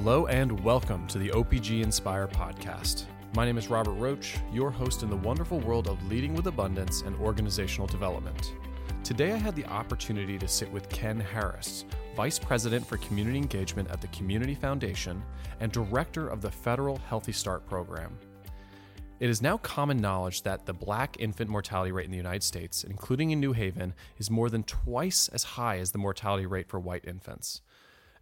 Hello and welcome to the OPG Inspire podcast. My name is Robert Roach, your host in the wonderful world of leading with abundance and organizational development. Today I had the opportunity to sit with Ken Harris, Vice President for Community Engagement at the Community Foundation and Director of the Federal Healthy Start Program. It is now common knowledge that the black infant mortality rate in the United States, including in New Haven, is more than twice as high as the mortality rate for white infants.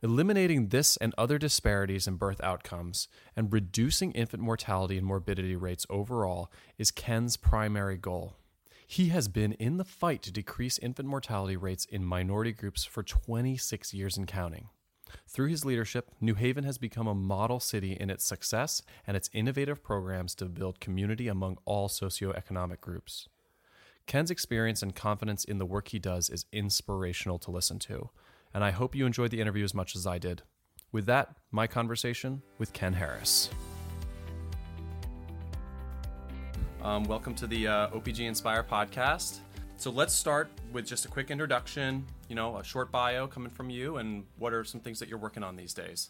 Eliminating this and other disparities in birth outcomes and reducing infant mortality and morbidity rates overall is Ken's primary goal. He has been in the fight to decrease infant mortality rates in minority groups for 26 years and counting. Through his leadership, New Haven has become a model city in its success and its innovative programs to build community among all socioeconomic groups. Ken's experience and confidence in the work he does is inspirational to listen to, and I hope you enjoyed the interview as much as I did. With that, my conversation with Ken Harris. Um, welcome to the uh, OPG Inspire podcast. So let's start with just a quick introduction, you know, a short bio coming from you, and what are some things that you're working on these days?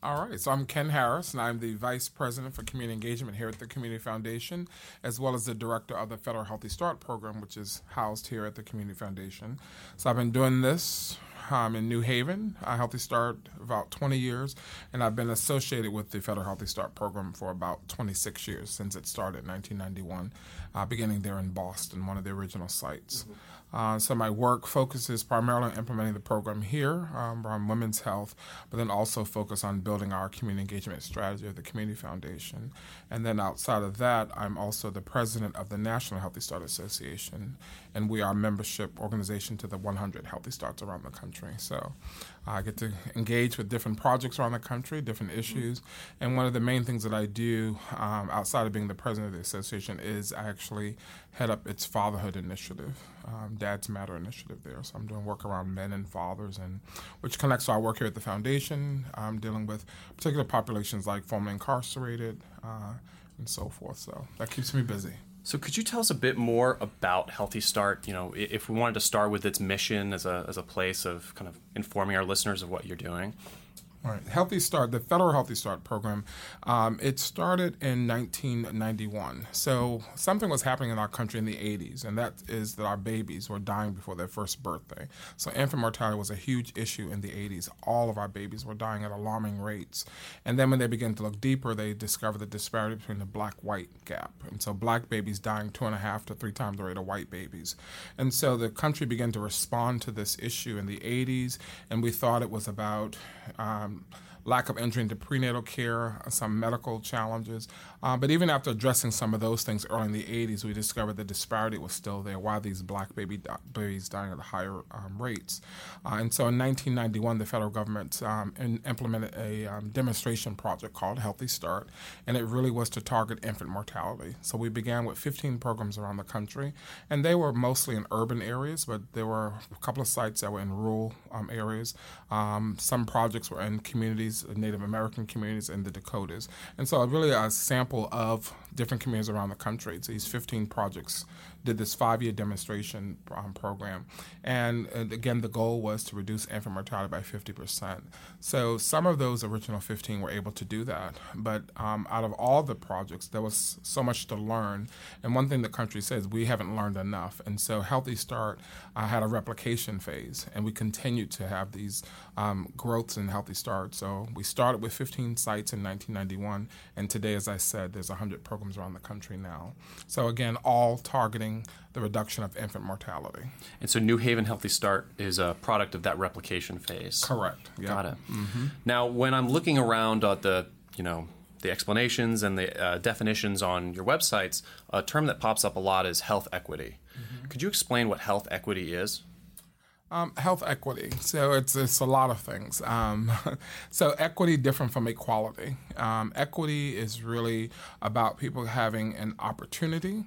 All right, so I'm Ken Harris, and I'm the Vice President for Community Engagement here at the Community Foundation, as well as the Director of the Federal Healthy Start Program, which is housed here at the Community Foundation. So I've been doing this um, in New Haven, a Healthy Start, about 20 years, and I've been associated with the Federal Healthy Start program for about 26 years since it started in 1991, uh, beginning there in Boston, one of the original sites. Mm-hmm. Uh, so my work focuses primarily on implementing the program here um, around women's health, but then also focus on building our community engagement strategy of the Community Foundation. And then outside of that, I'm also the president of the National Healthy Start Association, and we are a membership organization to the 100 Healthy Starts around the country. So I get to engage with different projects around the country, different issues. Mm-hmm. And one of the main things that I do um, outside of being the president of the association is I actually head up its fatherhood initiative, um, Dads Matter initiative there. So I'm doing work around men and fathers, and which connects to our work here at the foundation, um, dealing with particular populations like formerly incarcerated uh, and so forth. So that keeps me busy. So, could you tell us a bit more about Healthy Start? You know, if we wanted to start with its mission as a, as a place of kind of informing our listeners of what you're doing. Healthy Start, the Federal Healthy Start program, um, it started in 1991. So something was happening in our country in the 80s, and that is that our babies were dying before their first birthday. So infant mortality was a huge issue in the 80s. All of our babies were dying at alarming rates. And then when they began to look deeper, they discovered the disparity between the black-white gap. And so black babies dying two and a half to three times the rate of white babies. And so the country began to respond to this issue in the 80s, and we thought it was about um, Um, lack of entry into prenatal care, some medical challenges. Uh, but even after addressing some of those things early in the 80s, we discovered the disparity was still there. Why these black baby di- babies dying at higher um, rates? Uh, and so in 1991, the federal government um, in, implemented a um, demonstration project called Healthy Start, and it really was to target infant mortality. So we began with 15 programs around the country, and they were mostly in urban areas, but there were a couple of sites that were in rural um, areas. Um, some projects were in communities Native American communities, in the Dakotas. And so, really, a sample of different communities around the country. So these 15 projects did this five year demonstration um, program. And, and, again, the goal was to reduce infant mortality by 50%. So some of those original 15 were able to do that. But um, out of all the projects, there was so much to learn. And one thing the country says, we haven't learned enough. And so Healthy Start uh, had a replication phase, and we continued to have these um, growths in Healthy Start. So we started with 15 sites in 1991, and today, as I said, there's 100 programs programs around the country now. So again, all targeting the reduction of infant mortality. And so New Haven Healthy Start is a product of that replication phase. Correct. Yep. Got it. Mm-hmm. Now, when I'm looking around at the, you know, the explanations and the uh, definitions on your websites, a term that pops up a lot is health equity. Mm-hmm. Could you explain what health equity is? Um, health equity. So it's it's a lot of things. Um, so equity different from equality. Um, equity is really about people having an opportunity.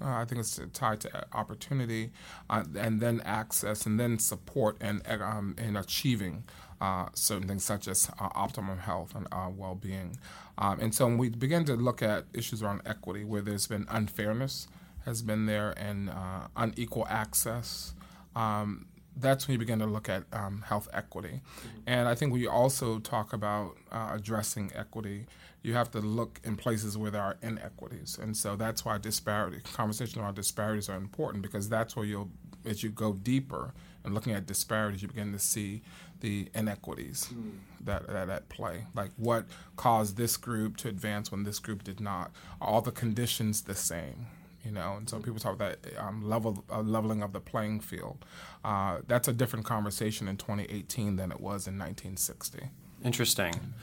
Uh, I think it's tied to opportunity, uh, and then access, and then support, and um, in achieving uh, certain things such as uh, optimum health and uh, well-being. Um, and so when we begin to look at issues around equity, where there's been unfairness, has been there, and uh, unequal access. Um, that's when you begin to look at um, health equity. Mm-hmm. And I think when you also talk about uh, addressing equity, you have to look in places where there are inequities. And so that's why disparity, conversation around disparities are important because that's where you'll, as you go deeper and looking at disparities, you begin to see the inequities mm. that, that at play. Like what caused this group to advance when this group did not? Are all the conditions the same? You know, and so people talk about that um, level uh, leveling of the playing field. Uh, that's a different conversation in 2018 than it was in 1960. Interesting.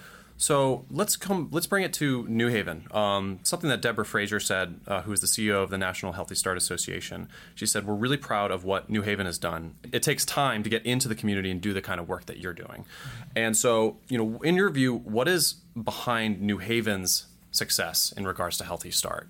So let's come. Let's bring it to New Haven. Um, something that Deborah Frazier said, uh, who is the CEO of the National Healthy Start Association. She said, "We're really proud of what New Haven has done. It takes time to get into the community and do the kind of work that you're doing. And so, you know, in your view, what is behind New Haven's success in regards to Healthy Start?"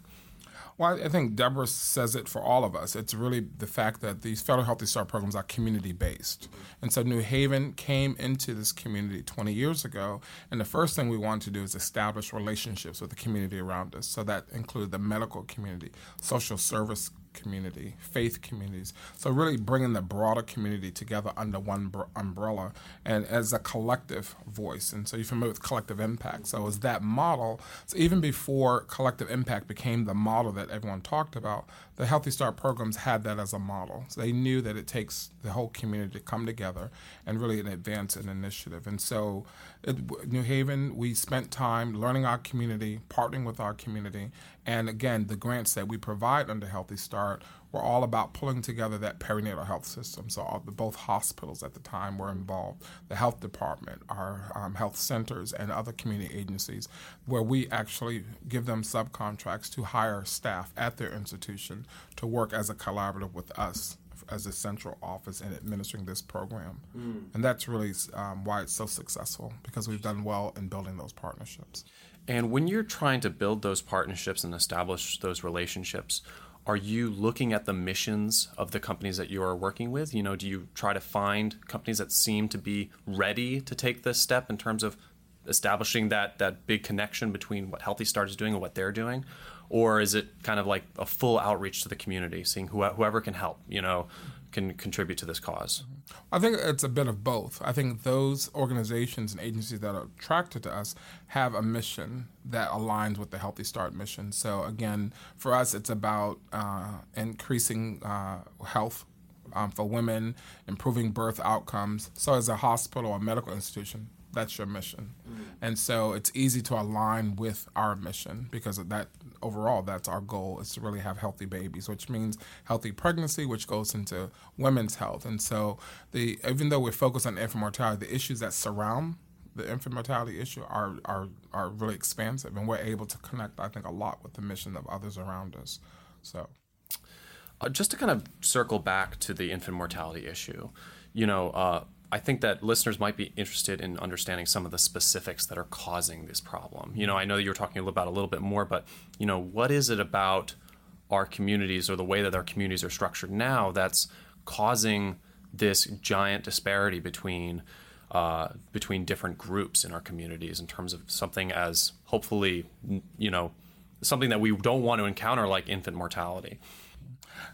Well, I think Deborah says it for all of us. It's really the fact that these federal Healthy Start programs are community based. And so New Haven came into this community 20 years ago, and the first thing we wanted to do is establish relationships with the community around us. So that included the medical community, social service community, faith communities. So really bringing the broader community together under one br- umbrella and as a collective voice. And so you're familiar with collective impact. So as that model, so even before collective impact became the model that everyone talked about, the Healthy Start programs had that as a model. So they knew that it takes the whole community to come together and really advance an initiative. And so at New Haven, we spent time learning our community, partnering with our community, and again, the grants that we provide under Healthy Start were all about pulling together that perinatal health system. So all the, both hospitals at the time were involved, the health department, our um, health centers, and other community agencies, where we actually give them subcontracts to hire staff at their institution to work as a collaborative with us as a central office in administering this program. Mm. And that's really um, why it's so successful because we've done well in building those partnerships. And when you're trying to build those partnerships and establish those relationships, are you looking at the missions of the companies that you are working with? You know, do you try to find companies that seem to be ready to take this step in terms of establishing that that big connection between what Healthy Start is doing and what they're doing? Or is it kind of like a full outreach to the community, seeing whoever can help, you know, can contribute to this cause? I think it's a bit of both. I think those organizations and agencies that are attracted to us have a mission that aligns with the Healthy Start mission. So, again, for us, it's about uh, increasing uh, health um, for women, improving birth outcomes. So, as a hospital or medical institution, that's your mission. Mm-hmm. And so it's easy to align with our mission because that overall that's our goal is to really have healthy babies, which means healthy pregnancy, which goes into women's health. And so the even though we're focused on infant mortality, the issues that surround the infant mortality issue are, are are really expansive and we're able to connect I think a lot with the mission of others around us. So uh, just to kind of circle back to the infant mortality issue, you know, uh, I think that listeners might be interested in understanding some of the specifics that are causing this problem. You know, I know that you were talking about a little bit more, but you know, what is it about our communities or the way that our communities are structured now that's causing this giant disparity between uh, between different groups in our communities in terms of something as hopefully you know something that we don't want to encounter like infant mortality.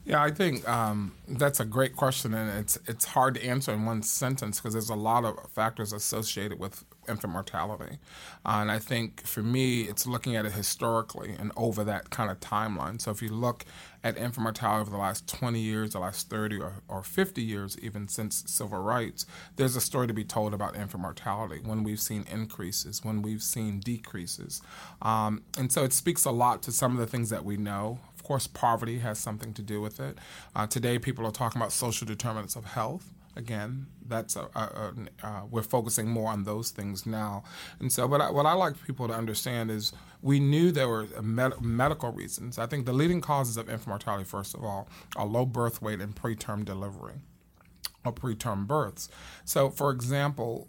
Yeah, I think um, that's a great question, and it's it's hard to answer in one sentence because there's a lot of factors associated with infant mortality, uh, and I think for me, it's looking at it historically and over that kind of timeline. So if you look at infant mortality over the last 20 years, the last 30 or, or 50 years, even since civil rights, there's a story to be told about infant mortality when we've seen increases, when we've seen decreases, um, and so it speaks a lot to some of the things that we know course, poverty has something to do with it. Uh, today, people are talking about social determinants of health. Again, that's a, a, a uh, we're focusing more on those things now. And so, but I, what I like people to understand is we knew there were med- medical reasons. I think the leading causes of infant mortality, first of all, are low birth weight and preterm delivery or preterm births. So, for example,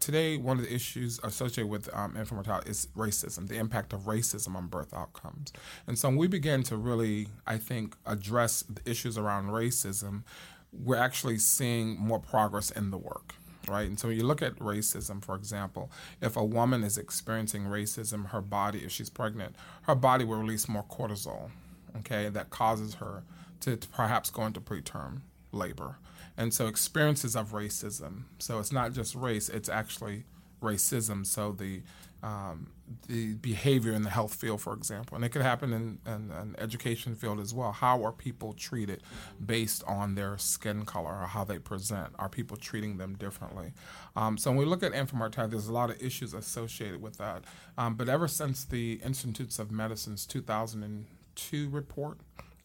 today one of the issues associated with um, infant mortality is racism, the impact of racism on birth outcomes. And so, when we begin to really, I think, address the issues around racism, we're actually seeing more progress in the work. Right, and so when you look at racism, for example, if a woman is experiencing racism, her body, if she's pregnant, her body will release more cortisol, okay, that causes her to, to perhaps go into preterm labor. And so experiences of racism. So it's not just race, it's actually racism. So the um, the behavior in the health field, for example, and it could happen in, an education field as well. How are people treated based on their skin color or how they present? Are people treating them differently? Um, so when we look at mortality, there's a lot of issues associated with that. Um, but ever since the Institutes of Medicine's 2002 report,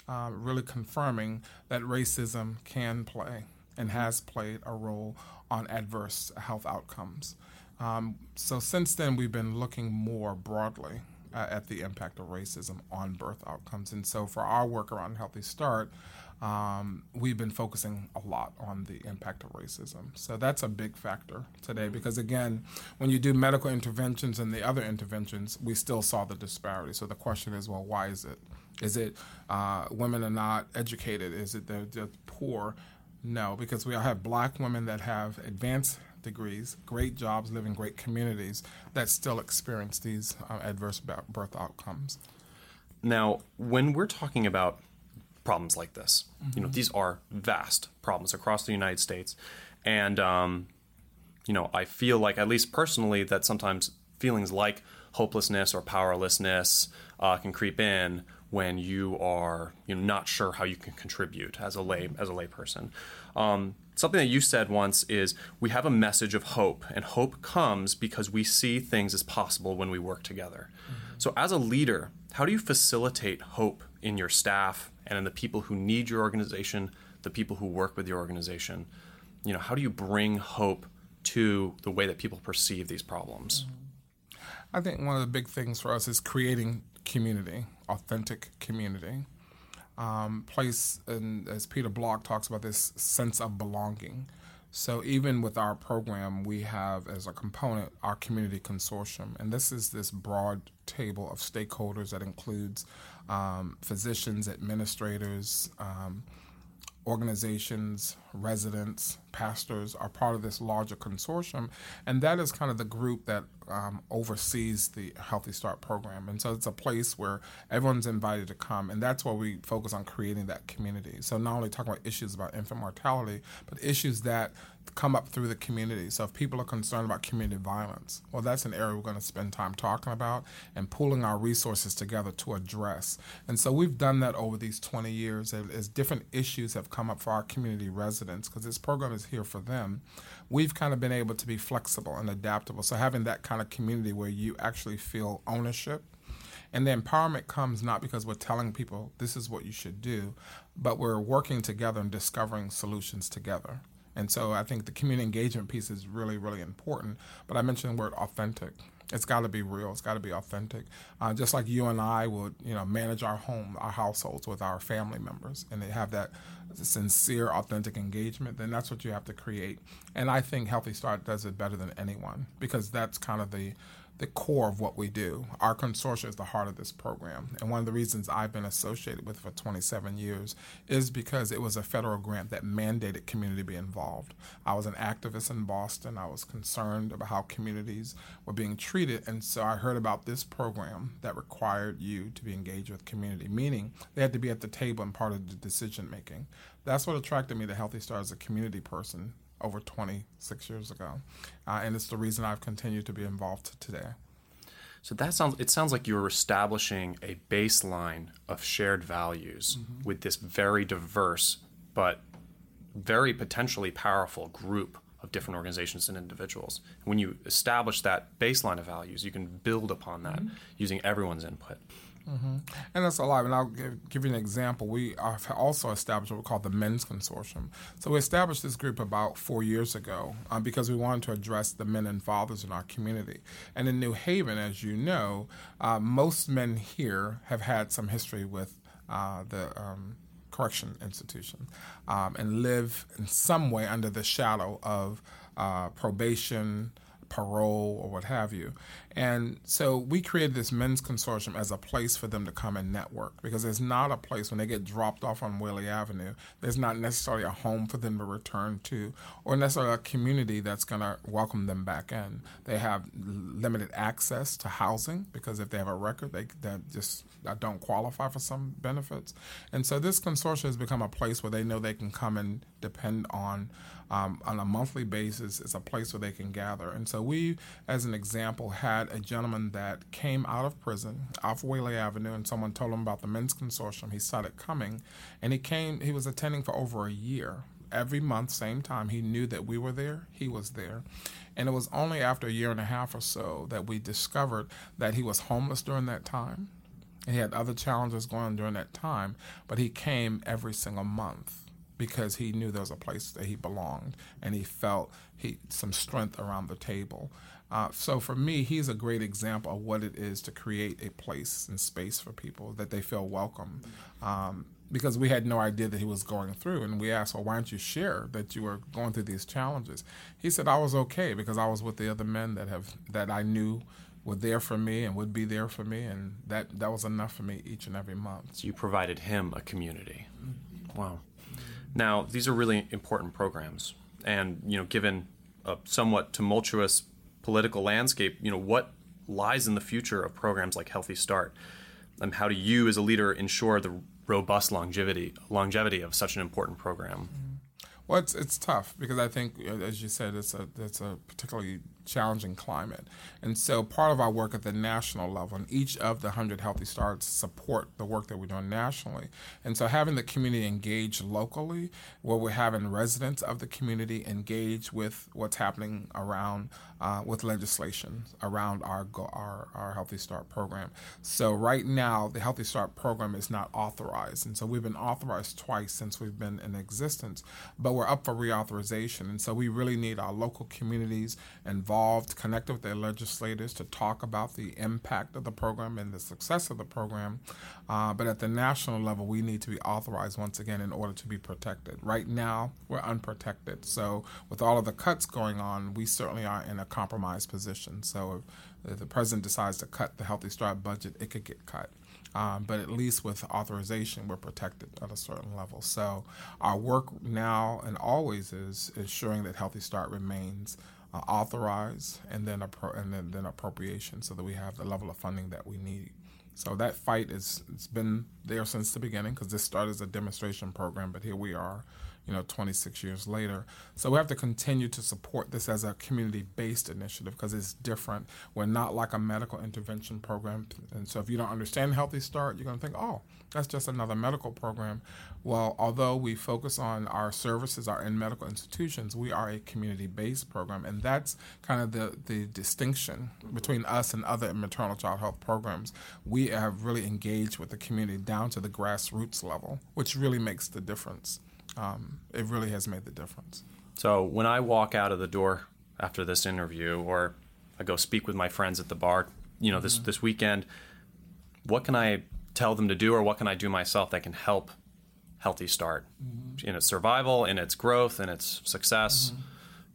uh, really confirming that racism can play and has played a role on adverse health outcomes. Um, so since then, we've been looking more broadly uh, at the impact of racism on birth outcomes. And so for our work around Healthy Start, um, we've been focusing a lot on the impact of racism. So that's a big factor today because, again, when you do medical interventions and the other interventions, we still saw the disparity. So the question is, well, why is it? Is it uh, women are not educated? Is it they're, they're poor? No, because we all have black women that have advanced degrees, great jobs, live in great communities that still experience these uh, adverse birth outcomes. Now, when we're talking about problems like this, mm-hmm. you know, these are vast problems across the United States, and um, you know, I feel like, at least personally, that sometimes feelings like hopelessness or powerlessness uh, can creep in when you are you know, not sure how you can contribute as a lay as a layperson. Um, something that you said once is we have a message of hope, and hope comes because we see things as possible when we work together. Mm-hmm. So, as a leader, how do you facilitate hope in your staff and in the people who need your organization, the people who work with your organization? You know, how do you bring hope to the way that people perceive these problems? Mm-hmm. I think one of the big things for us is creating community, authentic community. Um, place, and as Peter Block talks about, this sense of belonging. So even with our program, we have as a component our community consortium, and this is this broad table of stakeholders that includes um, physicians, administrators, um, organizations, residents, pastors are part of this larger consortium, and that is kind of the group that um, oversees the Healthy Start program. And so it's a place where everyone's invited to come, and that's where we focus on creating that community. So not only talking about issues about infant mortality, but issues that come up through the community. So if people are concerned about community violence, well, that's an area we're going to spend time talking about and pooling our resources together to address. And so we've done that over these 20 years as different issues have come up for our community residents, because this program is here for them. We've kind of been able to be flexible and adaptable. So having that kind of community where you actually feel ownership and the empowerment comes not because we're telling people this is what you should do, but we're working together and discovering solutions together. And so I think the community engagement piece is really, really important. But I mentioned the word authentic. It's got to be real. It's got to be authentic. Uh, just like you and I would, you know, manage our home, our households with our family members, and they have that sincere, authentic engagement. Then that's what you have to create. And I think Healthy Start does it better than anyone because that's kind of the the core of what we do. Our consortium is the heart of this program. And one of the reasons I've been associated with for 27 years is because it was a federal grant that mandated community be involved. I was an activist in Boston. I was concerned about how communities were being treated. And so I heard about this program that required you to be engaged with community, meaning they had to be at the table and part of the decision making. That's what attracted me to Healthy Start as a community person over 26 years ago, uh, and it's the reason I've continued to be involved today. So that sounds. It sounds like you're establishing a baseline of shared values mm-hmm. with this very diverse, but very potentially powerful group of different organizations and individuals. When you establish that baseline of values, you can build upon that mm-hmm. using everyone's input. Mm-hmm. And that's a lot. And I'll give, give, you an example. We have also established what we call the Men's Consortium. So we established this group about four years ago um, because we wanted to address the men and fathers in our community. And in New Haven, as you know, uh, most men here have had some history with uh, the um, correction institution um, and live in some way under the shadow of uh, probation parole or what have you. And so we created this men's consortium as a place for them to come and network because there's not a place when they get dropped off on Whalley Avenue, there's not necessarily a home for them to return to or necessarily a community that's going to welcome them back in. They have limited access to housing because if they have a record, they that just don't qualify for some benefits. And so this consortium has become a place where they know they can come and depend on um, on a monthly basis. It's a place where they can gather. And so we, as an example, had a gentleman that came out of prison off Whalley Avenue, and someone told him about the Men's Consortium. He started coming, and he came. He was attending for over a year. Every month, same time, he knew that we were there. He was there. And it was only after a year and a half or so that we discovered that he was homeless during that time. He had other challenges going on during that time, but he came every single month because he knew there was a place that he belonged and he felt he some strength around the table. Uh, so for me, he's a great example of what it is to create a place and space for people that they feel welcome. Um, because we had no idea that he was going through, and we asked, "Well, why don't you share that you were going through these challenges?" He said, "I was okay because I was with the other men that have that I knew were there for me and would be there for me, and that that was enough for me each and every month." So you provided him a community. Wow. Now, these are really important programs, and you know, given a somewhat tumultuous political landscape, you know, what lies in the future of programs like Healthy Start, and how do you, as a leader, ensure the robust longevity longevity of such an important program? Mm-hmm. Well, it's it's tough because I think, as you said, it's a it's a particularly challenging climate. And so part of our work at the national level, and each of the 100 Healthy Starts support the work that we're doing nationally. And so having the community engage locally, where we're having residents of the community engage with what's happening around uh, with legislation around our, our, our Healthy Start program. So right now, the Healthy Start program is not authorized. And so we've been authorized twice since we've been in existence, but we're up for reauthorization. And so we really need our local communities involved involved, connected with their legislators to talk about the impact of the program and the success of the program. Uh, but at the national level, we need to be authorized once again in order to be protected. Right now, we're unprotected. So, with all of the cuts going on, we certainly are in a compromised position. So, if, if the president decides to cut the Healthy Start budget, it could get cut. Um, but at least with authorization, we're protected at a certain level. So our work now and always is ensuring that Healthy Start remains uh, authorize and then, appro- and then, then appropriation so that we have the level of funding that we need. So that fight is it's been there since the beginning because this started as a demonstration program, but here we are, you know, 26 years later. So we have to continue to support this as a community-based initiative because it's different. We're not like a medical intervention program, and so if you don't understand Healthy Start, you're going to think, oh, that's just another medical program. Well, although we focus on our services are in medical institutions, we are a community-based program, and that's kind of the the distinction between us and other maternal child health programs. We have really engaged with the community down to the grassroots level, which really makes the difference um, it really has made the difference. So when I walk out of the door after this interview, or I go speak with my friends at the bar, you know, this mm-hmm. this weekend, what can I tell them to do, or what can I do myself that can help Healthy Start mm-hmm. in its survival, in its growth, in its success? Mm-hmm.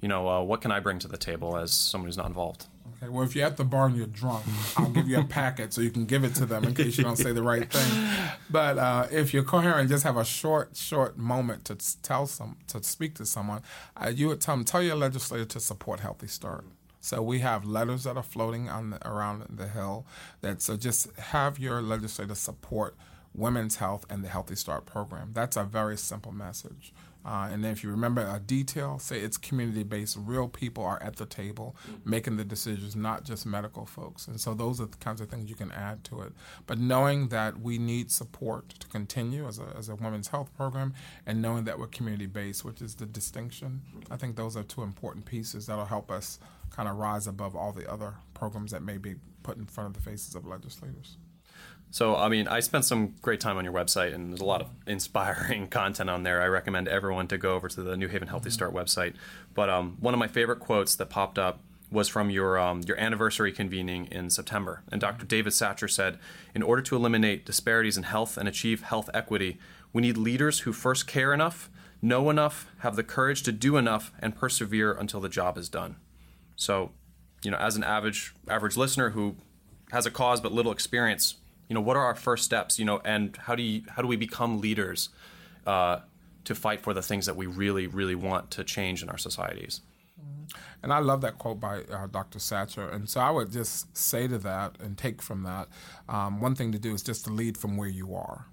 You know, uh, what can I bring to the table as someone who's not involved? Okay, well, if you're at the bar and you're drunk, I'll give you a packet so you can give it to them in case you don't say the right thing. But uh, if you're coherent, just have a short, short moment to tell some, to speak to someone, uh, you would tell them, tell your legislator to support Healthy Start. So we have letters that are floating on the, around the hill. That so just have your legislator support women's health and the Healthy Start program. That's a very simple message. Uh, and then if you remember a detail, say it's community based, real people are at the table making the decisions, not just medical folks. And so those are the kinds of things you can add to it. But knowing that we need support to continue as a, as a women's health program and knowing that we're community based, which is the distinction, I think those are two important pieces that'll help us kind of rise above all the other programs that may be put in front of the faces of legislators. So, I mean, I spent some great time on your website, and there's a lot of inspiring content on there. I recommend everyone to go over to the New Haven Healthy Start website. But um, one of my favorite quotes that popped up was from your um, your anniversary convening in September, and Dr. David Satcher said, "In order to eliminate disparities in health and achieve health equity, we need leaders who first care enough, know enough, have the courage to do enough, and persevere until the job is done." So, you know, as an average average listener who has a cause but little experience you know what are our first steps you know and how do you how do we become leaders uh, to fight for the things that we really really want to change in our societies mm-hmm. and I love that quote by uh, Dr. Satcher. And so I would just say to that and take from that um, one thing to do is just to lead from where you are.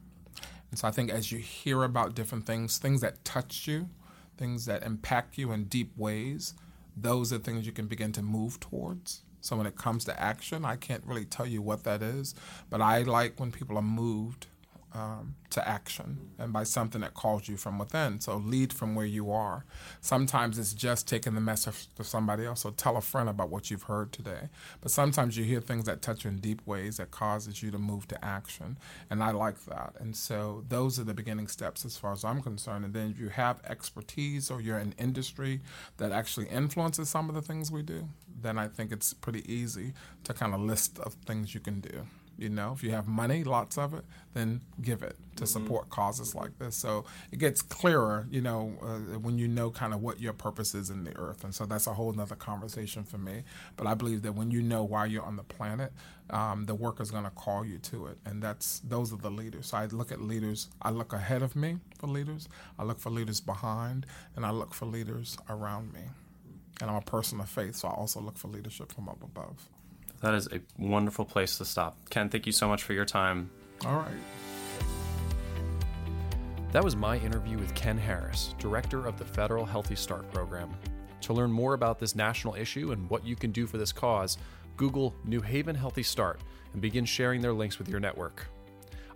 And so I think as you hear about different things, things that touch you, things that impact you in deep ways, those are things you can begin to move towards. So when it comes to action, I can't really tell you what that is, but I like when people are moved um, to action and by something that calls you from within. So lead from where you are. Sometimes it's just taking the message to somebody else. So tell a friend about what you've heard today. But sometimes you hear things that touch you in deep ways that causes you to move to action. And I like that. And so those are the beginning steps as far as I'm concerned. And then if you have expertise or you're in industry that actually influences some of the things we do, then I think it's pretty easy to kind of list of things you can do. You know, if you have money, lots of it, then give it to mm-hmm. support causes like this. So it gets clearer, you know, uh, when you know kind of what your purpose is in the earth. And so that's a whole nother conversation for me. But I believe that when you know why you're on the planet, um, the work is going to call you to it. And that's those are the leaders. So I look at leaders, I look ahead of me for leaders, I look for leaders behind, and I look for leaders around me. And I'm a person of faith, so I also look for leadership from up above. That is a wonderful place to stop. Ken, thank you so much for your time. All right. That was my interview with Ken Harris, director of the Federal Healthy Start program. To learn more about this national issue and what you can do for this cause, Google New Haven Healthy Start and begin sharing their links with your network.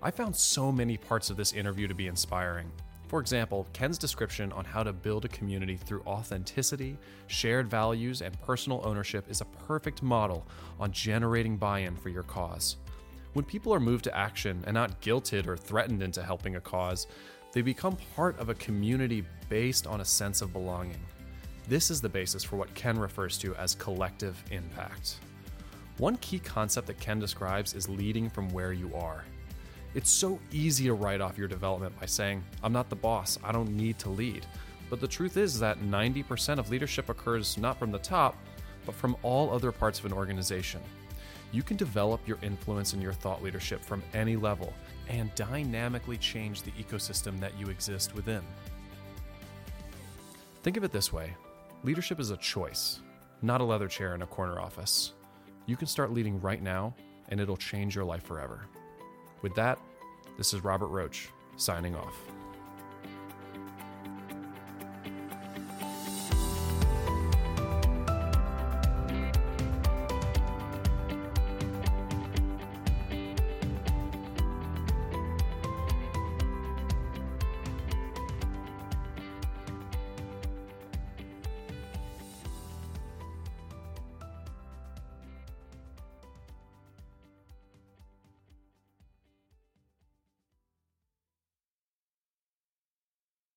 I found so many parts of this interview to be inspiring. For example, Ken's description on how to build a community through authenticity, shared values, and personal ownership is a perfect model on generating buy in for your cause. When people are moved to action and not guilted or threatened into helping a cause, they become part of a community based on a sense of belonging. This is the basis for what Ken refers to as collective impact. One key concept that Ken describes is leading from where you are. It's so easy to write off your development by saying, I'm not the boss, I don't need to lead. But the truth is that 90% of leadership occurs not from the top, but from all other parts of an organization. You can develop your influence and your thought leadership from any level and dynamically change the ecosystem that you exist within. Think of it this way leadership is a choice, not a leather chair in a corner office. You can start leading right now, and it'll change your life forever. With that, this is Robert Roach signing off.